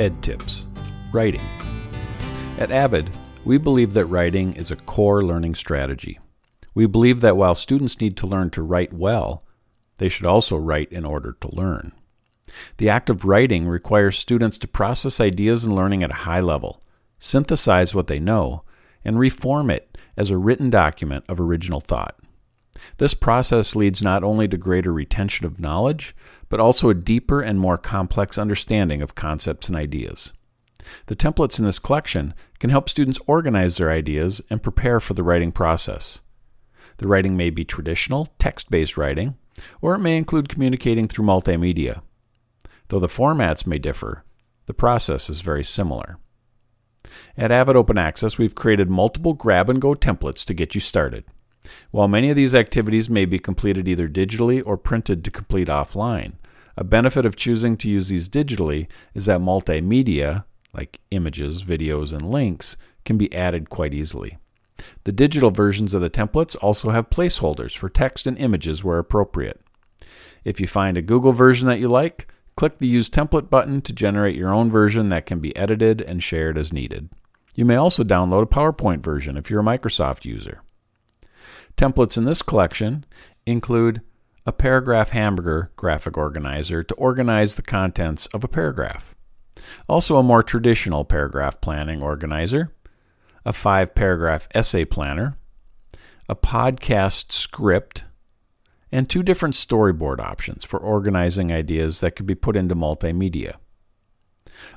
Ed Tips Writing. At Avid, we believe that writing is a core learning strategy. We believe that while students need to learn to write well, they should also write in order to learn. The act of writing requires students to process ideas and learning at a high level, synthesize what they know, and reform it as a written document of original thought. This process leads not only to greater retention of knowledge, but also a deeper and more complex understanding of concepts and ideas. The templates in this collection can help students organize their ideas and prepare for the writing process. The writing may be traditional, text based writing, or it may include communicating through multimedia. Though the formats may differ, the process is very similar. At Avid Open Access, we've created multiple grab and go templates to get you started. While many of these activities may be completed either digitally or printed to complete offline, a benefit of choosing to use these digitally is that multimedia, like images, videos, and links, can be added quite easily. The digital versions of the templates also have placeholders for text and images where appropriate. If you find a Google version that you like, click the Use Template button to generate your own version that can be edited and shared as needed. You may also download a PowerPoint version if you're a Microsoft user. Templates in this collection include a paragraph hamburger graphic organizer to organize the contents of a paragraph. Also, a more traditional paragraph planning organizer, a five paragraph essay planner, a podcast script, and two different storyboard options for organizing ideas that could be put into multimedia.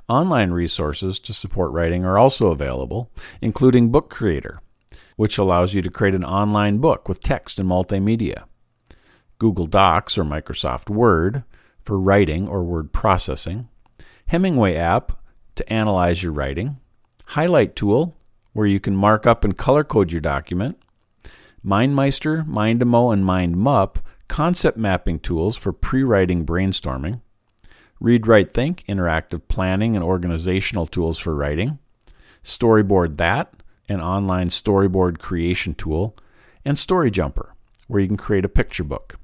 Online resources to support writing are also available, including Book Creator, which allows you to create an online book with text and multimedia, Google Docs or Microsoft Word for writing or word processing, Hemingway app to analyze your writing, Highlight Tool where you can mark up and color code your document, MindMeister, Mindomo, and MindMup concept mapping tools for pre writing brainstorming, Read Write Think interactive planning and organizational tools for writing, Storyboard That, an online storyboard creation tool, and Story Jumper, where you can create a picture book.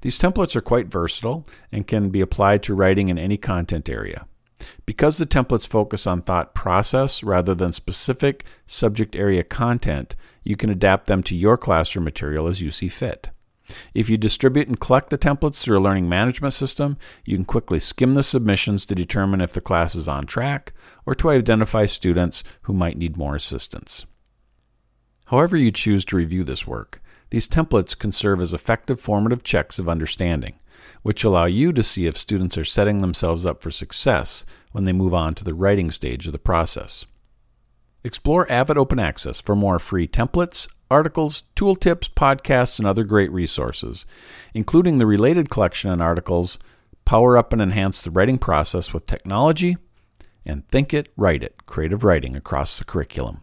These templates are quite versatile and can be applied to writing in any content area. Because the templates focus on thought process rather than specific subject area content, you can adapt them to your classroom material as you see fit. If you distribute and collect the templates through a learning management system, you can quickly skim the submissions to determine if the class is on track or to identify students who might need more assistance. However, you choose to review this work, these templates can serve as effective formative checks of understanding which allow you to see if students are setting themselves up for success when they move on to the writing stage of the process. Explore Avid Open Access for more free templates, articles, tooltips, podcasts, and other great resources, including the related collection and articles Power Up and Enhance the Writing Process with Technology and Think It, Write It Creative Writing across the curriculum.